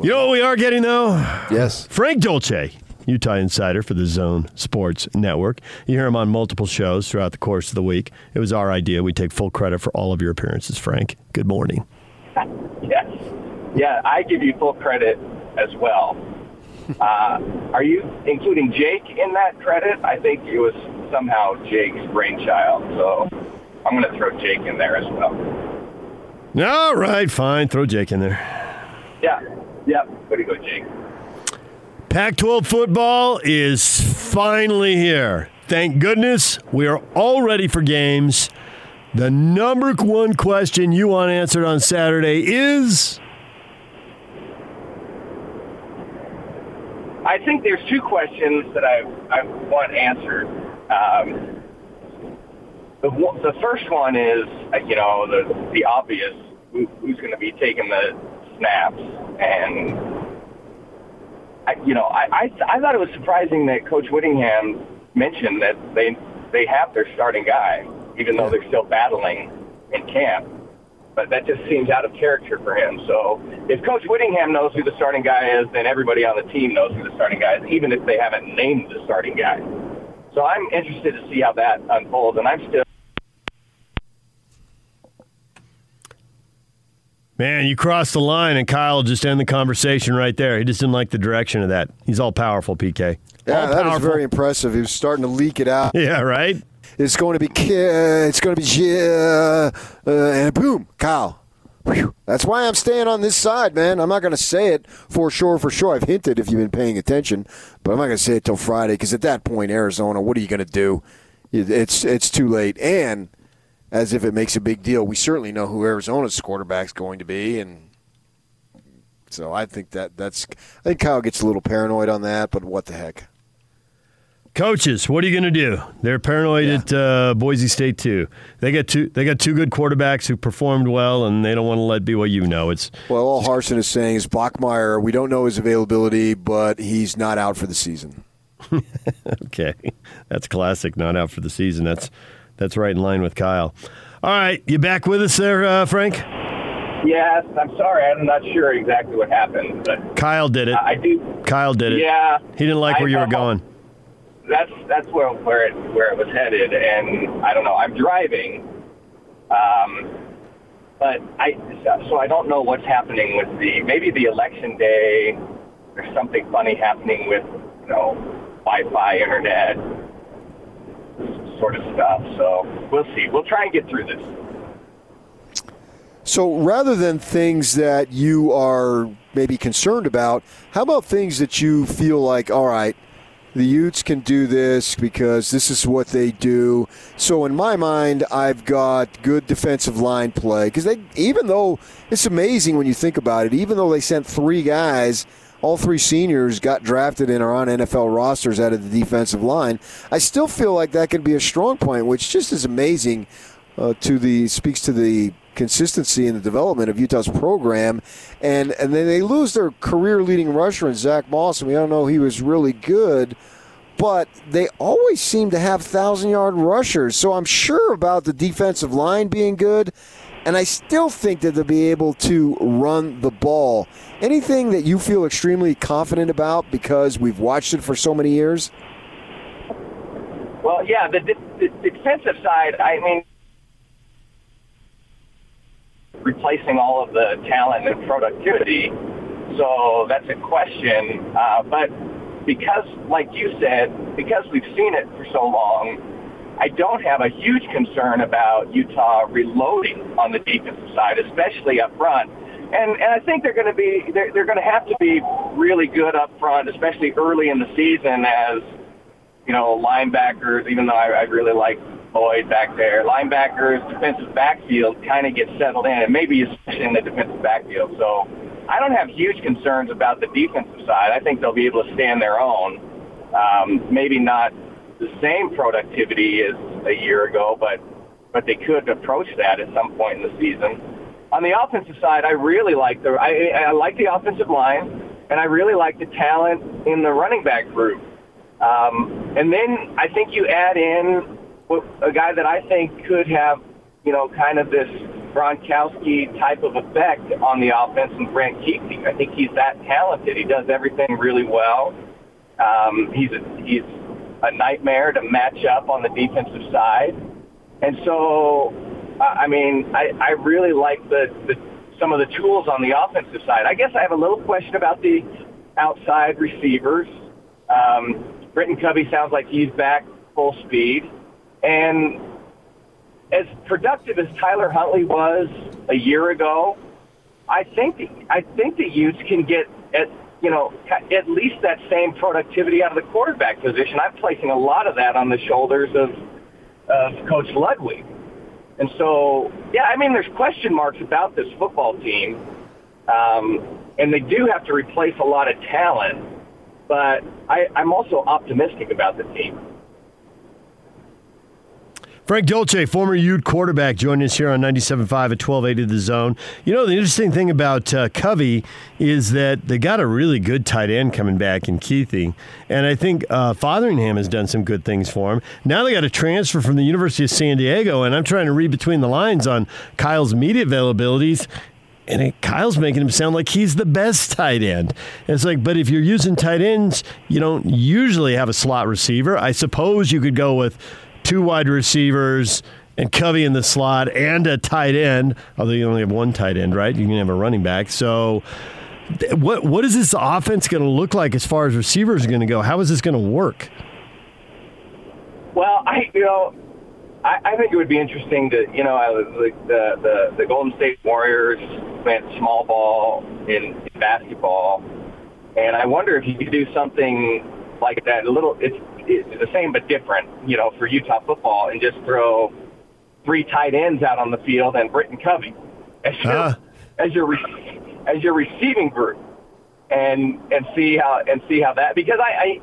You know what we are getting though? Yes. Frank Dolce, Utah insider for the Zone Sports Network. You hear him on multiple shows throughout the course of the week. It was our idea. We take full credit for all of your appearances, Frank. Good morning. Yes. Yeah, I give you full credit as well. Uh, are you including Jake in that credit? I think it was somehow Jake's brainchild. So I'm going to throw Jake in there as well. All right, fine. Throw Jake in there. Yeah. Yep. Way to go, Jake. Pac 12 football is finally here. Thank goodness we are all ready for games. The number one question you want answered on Saturday is I think there's two questions that I, I want answered. Um, the, the first one is, you know, the, the obvious, who, who's going to be taking the snaps. And, I, you know, I, I, I thought it was surprising that Coach Whittingham mentioned that they, they have their starting guy, even though they're still battling in camp but that just seems out of character for him. So if Coach Whittingham knows who the starting guy is, then everybody on the team knows who the starting guy is, even if they haven't named the starting guy. So I'm interested to see how that unfolds, and I'm still. Man, you crossed the line, and Kyle just end the conversation right there. He just didn't like the direction of that. He's all powerful, PK. Yeah, all that was powerful. very impressive. He was starting to leak it out. Yeah, right. It's going to be it's going to be yeah, uh, and boom, Kyle. Whew. That's why I'm staying on this side, man. I'm not going to say it for sure, for sure. I've hinted if you've been paying attention, but I'm not going to say it till Friday because at that point, Arizona, what are you going to do? It's it's too late. And as if it makes a big deal, we certainly know who Arizona's quarterback's going to be, and so I think that that's. I think Kyle gets a little paranoid on that, but what the heck? Coaches, what are you going to do? They're paranoid Yeah. at uh, Boise State too. They got two. They got two good quarterbacks who performed well, and they don't want to let BYU know. It's Well, all Harsin is saying is Bachmeier, we don't know his availability, but he's not out for the season. okay. That's classic. Not out for the season. That's that's right in line with Kyle. All right, you back with us there, uh, Frank? Yes, I'm sorry. I'm not sure exactly what happened, but Kyle did it. I do. Kyle did it. Yeah. He didn't like I where you were going. That's that's where where it where it was headed, and I don't know. I'm driving, um, but I so I don't know what's happening with the maybe the election day. There's something funny happening with you know Wi-Fi, internet, sort of stuff. So we'll see. We'll try and get through this. So rather than things that you are maybe concerned about, how about things that you feel like, all right, the Utes can do this because this is what they do. So in my mind, I've got good defensive line play because they, even though it's amazing when you think about it, even though they sent three guys, all three seniors got drafted and are on NFL rosters out of the defensive line. I still feel like that could be a strong point, which just is amazing uh, to the speaks to the consistency and the development of Utah's program, and and then they lose their career leading rusher in Zach Moss, and we don't know he was really good, but they always seem to have thousand yard rushers. So I'm sure about the defensive line being good, and I still think that they'll be able to run the ball. Anything that you feel extremely confident about because we've watched it for so many years? Well, yeah, the, the, the defensive side. I mean, replacing all of the talent and productivity. So that's a question. Uh, but because, like you said, because we've seen it for so long, I don't have a huge concern about Utah reloading on the defensive side, especially up front. And, and I think they're going to be they're, they're going to have to be really good up front, especially early in the season as you know linebackers. Even though I, I really like Lloyd back there, linebackers, defensive backfield kind of get settled in, and maybe especially in the defensive backfield. So I don't have huge concerns about the defensive side. I think they'll be able to stand their own. Um, maybe not the same productivity as a year ago, but but they could approach that at some point in the season. On the offensive side, I really like the I, I like the offensive line, and I really like the talent in the running back group. Um, and then I think you add in a guy that I think could have, you know, kind of this Gronkowski type of effect on the offense in Brant Kuithe. I think he's that talented. He does everything really well. Um, he's a, he's a nightmare to match up on the defensive side, and so I mean I, I really like the, the some of the tools on the offensive side. I guess I have a little question about the outside receivers. Um, Britton Covey sounds like he's back full speed, and as productive as Tyler Huntley was a year ago, I think I think the Utes can get at you know at least that same productivity out of the quarterback position. I'm placing a lot of that on the shoulders of of Coach Ludwig, and so yeah, I mean there's question marks about this football team, um, and they do have to replace a lot of talent, but I, I'm also optimistic about the team. Frank Dolce, former Ute quarterback, joining us here on 97.5 at 1280 The Zone. You know, the interesting thing about uh, Covey is that they got a really good tight end coming back in Kuithe. And I think uh, Fotheringham has done some good things for him. Now they got a transfer from the University of San Diego, and I'm trying to read between the lines on Kyle's media availabilities. And it, Kyle's making him sound like he's the best tight end. And it's like, but if you're using tight ends, you don't usually have a slot receiver. I suppose you could go with two wide receivers and Covey in the slot and a tight end, although you only have one tight end, right? You can have a running back. So what what is this offense going to look like as far as receivers are going to go? How is this going to work? Well, I you know, I, I think it would be interesting to you know the the the, the Golden State Warriors went small ball in, in basketball, and I wonder if you could do something like that. A little, it's the same but different, you know, for Utah football, and just throw three tight ends out on the field and Britton Covey as your uh. as your as your receiving group, and and see how and see how that because I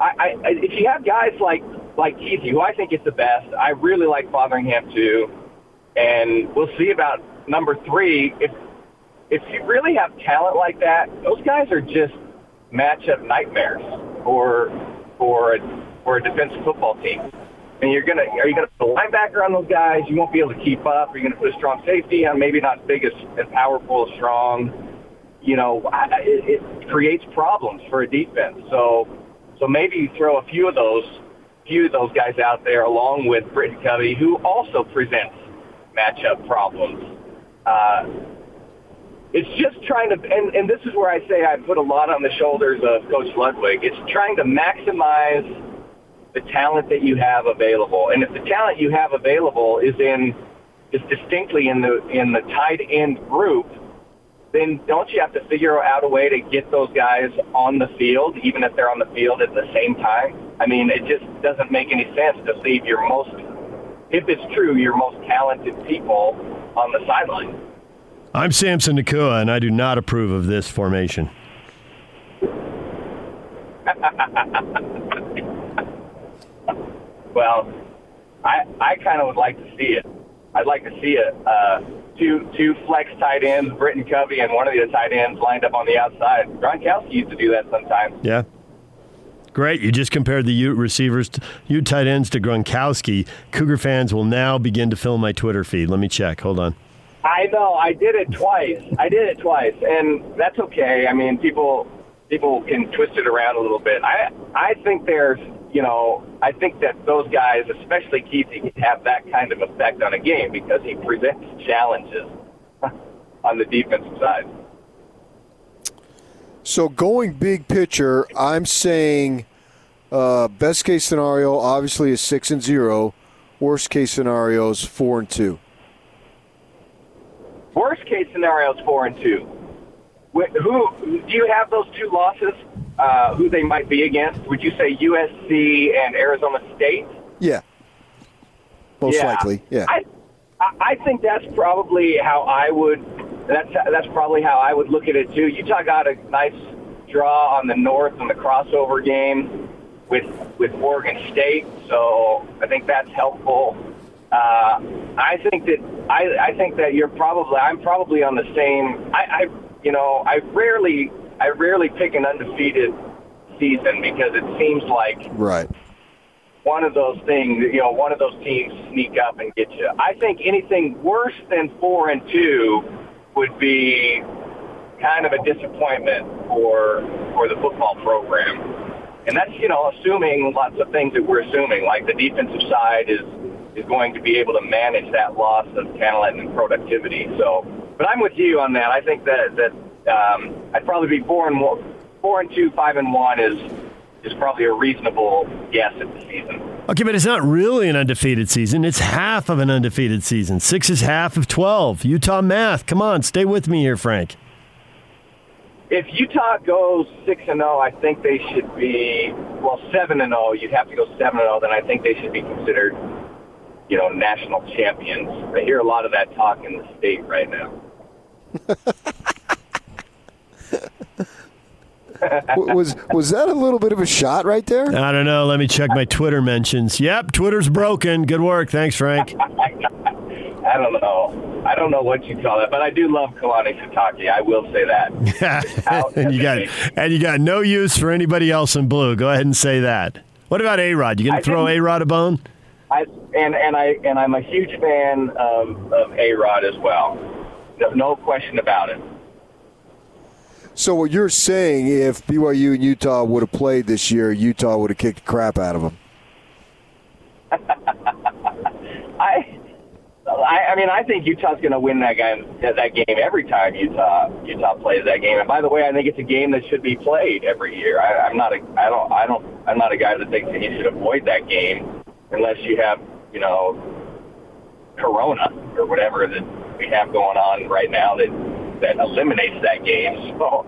I, I, I if you have guys like like Kuithe, who I think is the best, I really like Fotheringham too, and we'll see about number three if if you really have talent like that, those guys are just matchup nightmares or for a for a defensive football team. And you're gonna are you gonna put a linebacker on those guys? You won't be able to keep up. Are you gonna put a strong safety on? Maybe not big as, as powerful as strong. You know, it, it creates problems for a defense. So so maybe you throw a few of those few of those guys out there along with Britton Covey, who also presents matchup problems. Uh, it's just trying to, and, and this is where I say I put a lot on the shoulders of Coach Ludwig. It's trying to maximize the talent that you have available. And if the talent you have available is in, is distinctly in the, in the tight end group, then don't you have to figure out a way to get those guys on the field, even if they're on the field at the same time? I mean, it just doesn't make any sense to leave your most, if it's true, your most talented people on the sideline. I'm Samson Nacua, and I do not approve of this formation. well, I I kind of would like to see it. I'd like to see it. Uh, two two flex tight ends, Britton Covey, and one of the tight ends lined up on the outside. Gronkowski used to do that sometimes. Yeah. Great. You just compared the Ute receivers, to, Ute tight ends to Gronkowski. Cougar fans will now begin to fill my Twitter feed. Let me check. Hold on. I know. I did it twice. I did it twice, and that's okay. I mean, people people can twist it around a little bit. I I think there's you know I think that those guys, especially Kuithe, can have that kind of effect on a game because he presents challenges on the defensive side. So going big picture, I'm saying uh, best case scenario obviously is six and zero. Worst case scenario is four and two. Worst case scenario is four and two. Who do you have those two losses? Uh, who they might be against? Would you say USC and Arizona State? Yeah, most yeah. likely. Yeah, I, I think that's probably how I would. That's that's probably how I would look at it too. Utah got a nice draw on the north in the crossover game with with Oregon State, so I think that's helpful. Uh, I think that I, I think that you're probably I'm probably on the same. I, I you know I rarely I rarely pick an undefeated season because it seems like right one of those things, you know, one of those teams sneak up and get you. I think anything worse than four and two would be kind of a disappointment for for the football program. And that's, you know, assuming lots of things that we're assuming, like the defensive side is is going to be able to manage that loss of talent and productivity. So, but I'm with you on that. I think that that um, I'd probably be four and one, four and two, five and one is is probably a reasonable guess at the season. Okay, but it's not really an undefeated season. It's half of an undefeated season. Six is half of 12. Utah math. Come on, stay with me here, Frank. If Utah goes 6 and 0, I think they should be, well, 7 and 0. You'd have to go 7 and 0. Then I think they should be considered, you know, national champions. I hear a lot of that talk in the state right now. was was that a little bit of a shot right there? I don't know. Let me check my Twitter mentions. Yep, Twitter's broken. Good work. Thanks, Frank. I don't know. I don't know what you call it, but I do love Kalani Sitake. I will say that. and you got and you got no use for anybody else in blue. Go ahead and say that. What about A Rod? You gonna throw A Rod a bone? I and and I and I'm a huge fan of, of A Rod as well. No, no question about it. So what you're saying, if BYU and Utah would have played this year, Utah would have kicked the crap out of them. I, I, I mean, I think Utah's going to win that game, that game every time Utah Utah plays that game. And by the way, I think it's a game that should be played every year. I, I'm not a, I don't, I don't, I'm not a guy that thinks that you should avoid that game unless you have, you know, Corona or whatever that we have going on right now that that eliminates that game. So,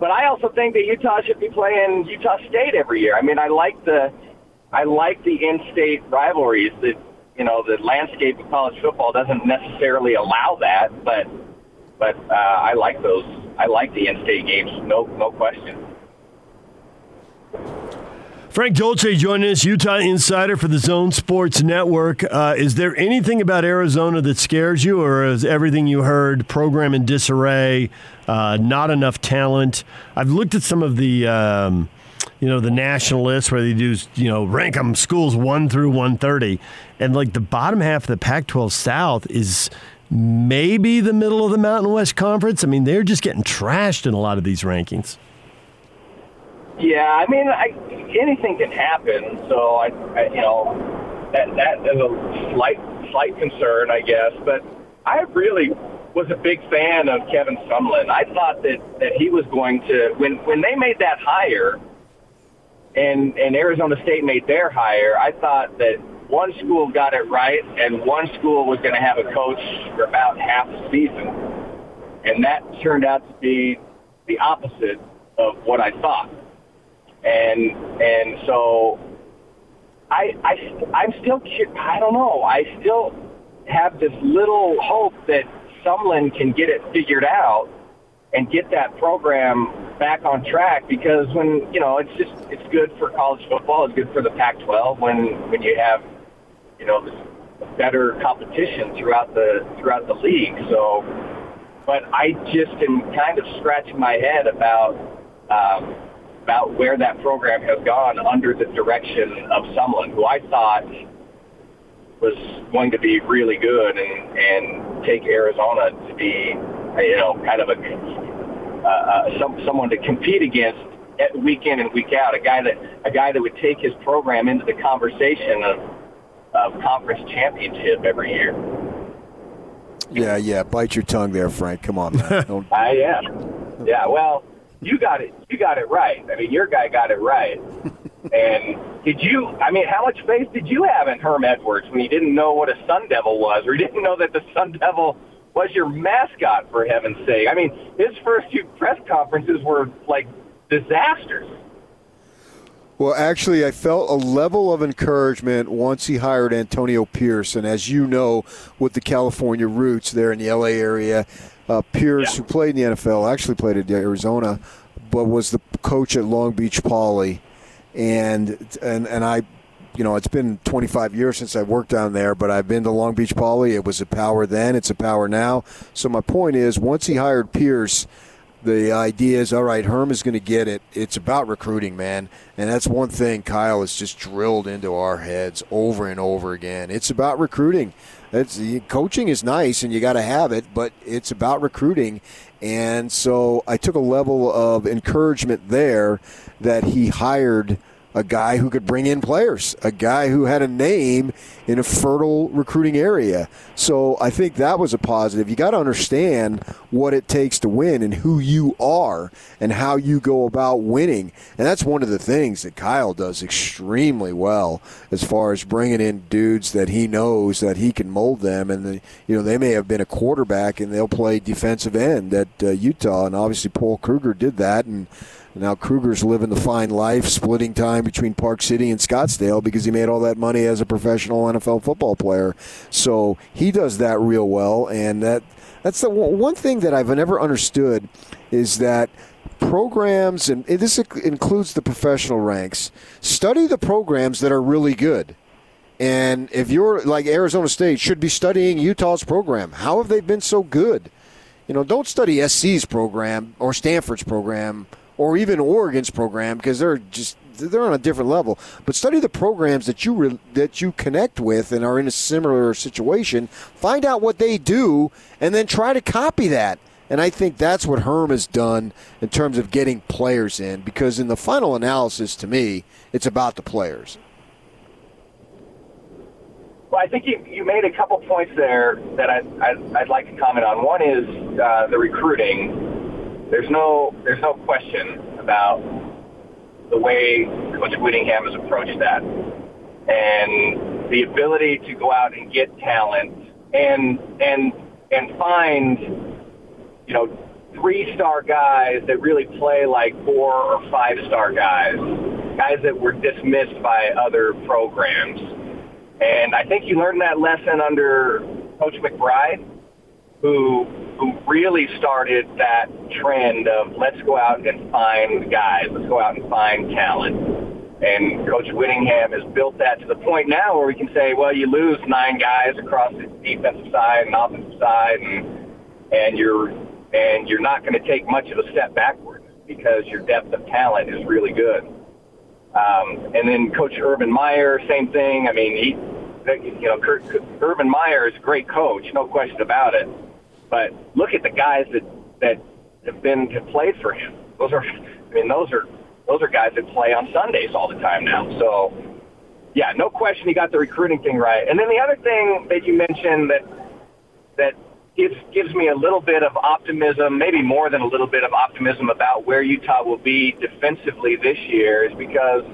but I also think that Utah should be playing Utah State every year. I mean, I like the I like the in-state rivalries. That you know, the landscape of college football doesn't necessarily allow that, but but uh, I like those. I like the in-state games. No, no question. Frank Dolce joining us, Utah insider for the Zone Sports Network. Uh, is there anything about Arizona that scares you, or is everything you heard program in disarray, uh, not enough talent? I've looked at some of the. Um, you know the national list where they do you know rank them schools 1 through 130 and like the bottom half of the Pac-12 South is maybe the middle of the Mountain West Conference. I mean, they're just getting trashed in a lot of these rankings. Yeah, I mean, I, anything can happen. So I, I, you know, that that is a slight slight concern, I guess. But I really was a big fan of Kevin Sumlin. I thought that that he was going to when when they made that hire, and and Arizona State made their hire. I thought that one school got it right, and one school was going to have a coach for about half the season, and that turned out to be the opposite of what I thought and and so I I I'm still I don't know. I still have this little hope that Sumlin can get it figured out and get that program back on track because when you know it's just it's good for college football. It's good for the Pac-12 when when you have you know this better competition throughout the throughout the league. So but I just am kind of scratching my head about um, about where that program has gone under the direction of someone who I thought was going to be really good and, and take Arizona to be, you know, kind of a uh, uh, some, someone to compete against week in and week out. A guy that a guy that would take his program into the conversation of, of conference championship every year. Yeah, yeah. Bite your tongue there, Frank. Come on, man. I am. Yeah. Well, you got it. You got it right. I mean, your guy got it right. and did you? I mean, how much faith did you have in Herm Edwards when he didn't know what a Sun Devil was, or he didn't know that the Sun Devil was your mascot? For heaven's sake! I mean, his first two press conferences were like disasters. Well, actually, I felt a level of encouragement once he hired Antonio Pierce. And as you know, with the California roots there in the LA area, uh, Pierce, yeah. who played in the NFL, actually played at Arizona, but was the coach at Long Beach Poly, and and and I, you know, it's been 25 years since I worked down there, but I've been to Long Beach Poly. It was a power then; it's a power now. So my point is, once he hired Pierce, the idea is all right, Herm is going to get it. It's about recruiting, man. And that's one thing Kyle has just drilled into our heads over and over again. It's about recruiting. It's, coaching is nice and you got to have it, but it's about recruiting. And so I took a level of encouragement there that he hired – a guy who could bring in players, a guy who had a name in a fertile recruiting area. So I think that was a positive. You got to understand what it takes to win and who you are and how you go about winning. And that's one of the things that Kyle does extremely well as far as bringing in dudes that he knows that he can mold them. And, the, you know, they may have been a quarterback and they'll play defensive end at uh, Utah. And obviously Paul Kruger did that. And, now Kruger's living the fine life, splitting time between Park City and Scottsdale because he made all that money as a professional NFL football player. So he does that real well, and that that's the one thing that I've never understood is that programs, and this includes the professional ranks, study the programs that are really good. And if you're like Arizona State, should be studying Utah's program. How have they been so good? You know, don't study SC's program or Stanford's program or even Oregon's program because they're just they're on a different level. But study the programs that you re, that you connect with and are in a similar situation. Find out what they do, and then try to copy that. And I think that's what Herm has done in terms of getting players in. Because in the final analysis, to me, it's about the players. Well, I think you, you made a couple points there that I, I, I'd like to comment on. One is uh, the recruiting there's no there's no question about the way Coach Whittingham has approached that, and the ability to go out and get talent and and and find you know three star guys that really play like four or five star guys, guys that were dismissed by other programs. And I think you learned that lesson under Coach McBride who who really started that trend of let's go out and find guys, let's go out and find talent. And Coach Whittingham has built that to the point now where we can say, well, you lose nine guys across the defensive side and offensive side, and and you're and you're not going to take much of a step backward because your depth of talent is really good. Um, and then Coach Urban Meyer, same thing. I mean, he, you know, Kurt, Urban Meyer is a great coach, no question about it. But look at the guys that that have been have played for him. Those are, I mean, those are those are guys that play on Sundays all the time now. So, yeah, no question, he got the recruiting thing right. And then the other thing that you mentioned that that gives gives me a little bit of optimism, maybe more than a little bit of optimism about where Utah will be defensively this year, is because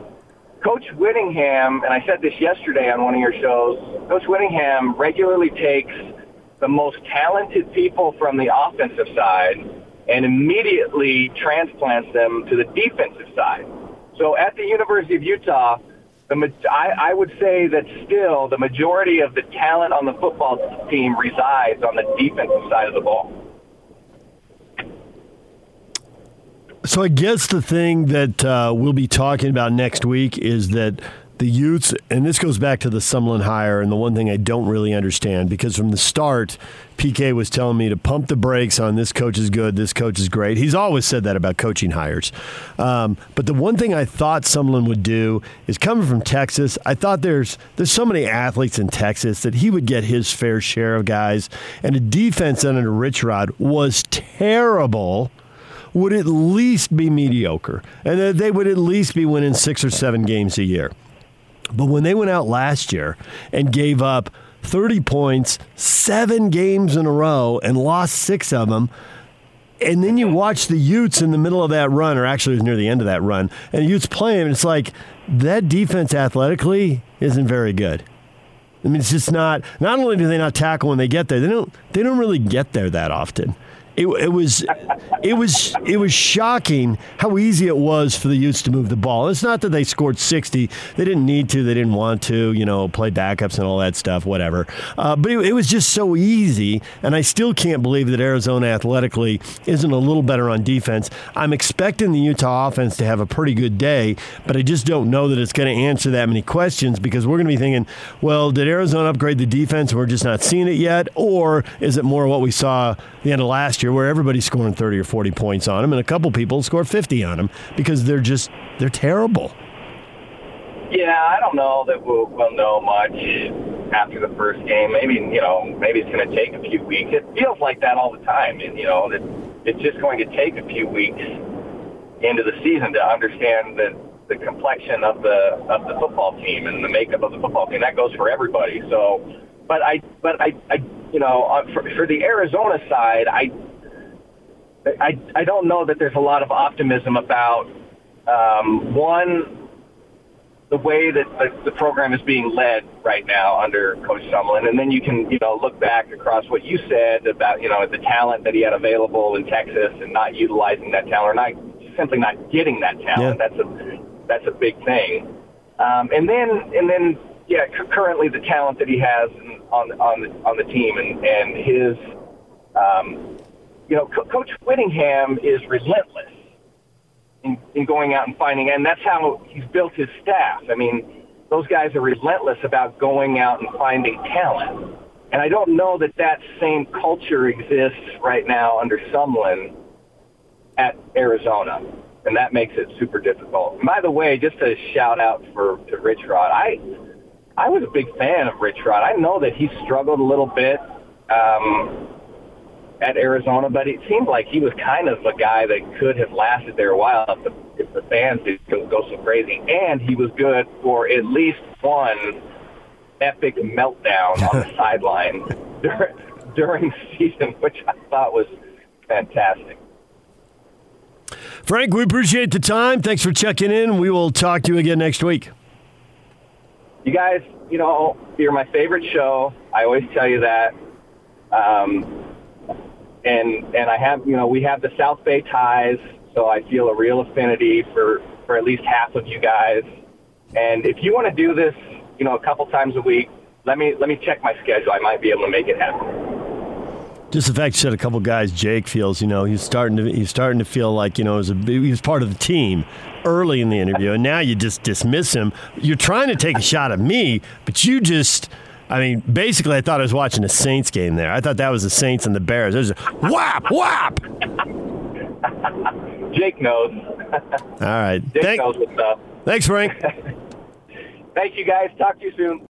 Coach Whittingham, and I said this yesterday on one of your shows, Coach Whittingham regularly takes the most talented people from the offensive side and immediately transplants them to the defensive side. So at the University of Utah, the, I, I would say that still the majority of the talent on the football team resides on the defensive side of the ball. So I guess the thing that uh, we'll be talking about next week is that the Utes, and this goes back to the Sumlin hire, and the one thing I don't really understand because from the start, PK was telling me to pump the brakes on this coach is good, this coach is great. He's always said that about coaching hires. Um, but the one thing I thought Sumlin would do is coming from Texas. I thought there's there's so many athletes in Texas that he would get his fair share of guys, and the defense under Rich Rod was terrible would at least be mediocre, and they would at least be winning six or seven games a year. But when they went out last year and gave up 30 points, seven games in a row, and lost six of them, and then you watch the Utes in the middle of that run, or actually it was near the end of that run, and the Utes playing, and it's like that defense athletically isn't very good. I mean, it's just not. Not only do they not tackle when they get there, they don't. They don't really get there that often. It, it, was it was it was shocking how easy it was for the Utes to move the ball. It's not that they scored 60; they didn't need to, they didn't want to, you know, play backups and all that stuff, whatever. Uh, but it, it, was just so easy, and I still can't believe that Arizona athletically isn't a little better on defense. I'm expecting the Utah offense to have a pretty good day, but I just don't know that it's going to answer that many questions because we're going to be thinking, well, did Arizona upgrade the defense we're just not seeing it yet, or is it more what we saw the end of last year? Year where everybody's scoring 30 or 40 points on them, and a couple people score 50 on them because they're just they're terrible. Yeah, I don't know that we'll, we'll know much after the first game. Maybe you know, maybe it's going to take a few weeks. It feels like that all the time, and you know, that it's just going to take a few weeks into the season to understand that the complexion of the of the football team and the makeup of the football team. That goes for everybody. So, but I, but I, I you know, uh, for, for the Arizona side, I, I, I don't know that there's a lot of optimism about um, one the way that the, the program is being led right now under Coach Sumlin, and then you can you know look back across what you said about you know the talent that he had available in Texas and not utilizing that talent, or not simply not getting that talent. Yeah. That's a that's a big thing. Um, and then and then yeah, c- currently the talent that he has on on the on the team and and his um, you know Co- Coach Whittingham is relentless in, in going out and finding, and that's how he's built his staff. I mean, those guys are relentless about going out and finding talent. And I don't know that that same culture exists right now under Sumlin at Arizona, and that makes it super difficult. And by the way, just a shout out for to Rich Rod. I I was a big fan of Rich Rod. I know that he struggled a little bit um, at Arizona, but it seemed like he was kind of a guy that could have lasted there a while if the, if the fans didn't go, go so crazy. And he was good for at least one epic meltdown on the sideline during, during season, which I thought was fantastic. Frank, we appreciate the time. Thanks for checking in. We will talk to you again next week. You guys, you know, you're my favorite show. I always tell you that. Um, and and I have you know we have the South Bay ties, so I feel a real affinity for for at least half of you guys. And if you want to do this, you know, a couple times a week, let me let me check my schedule. I might be able to make it happen. Just the fact you said a couple guys, Jake feels, you know, he's starting to he's starting to feel like you know a, he was part of the team early in the interview, and now you just dismiss him. You're trying to take a shot at me, but you just I mean, basically, I thought I was watching a Saints game there. I thought that was the Saints and the Bears. There's a whap, whap. Jake knows. All right. Jake Thank, knows what's up. Thanks, Frank. Thank you, guys. Talk to you soon.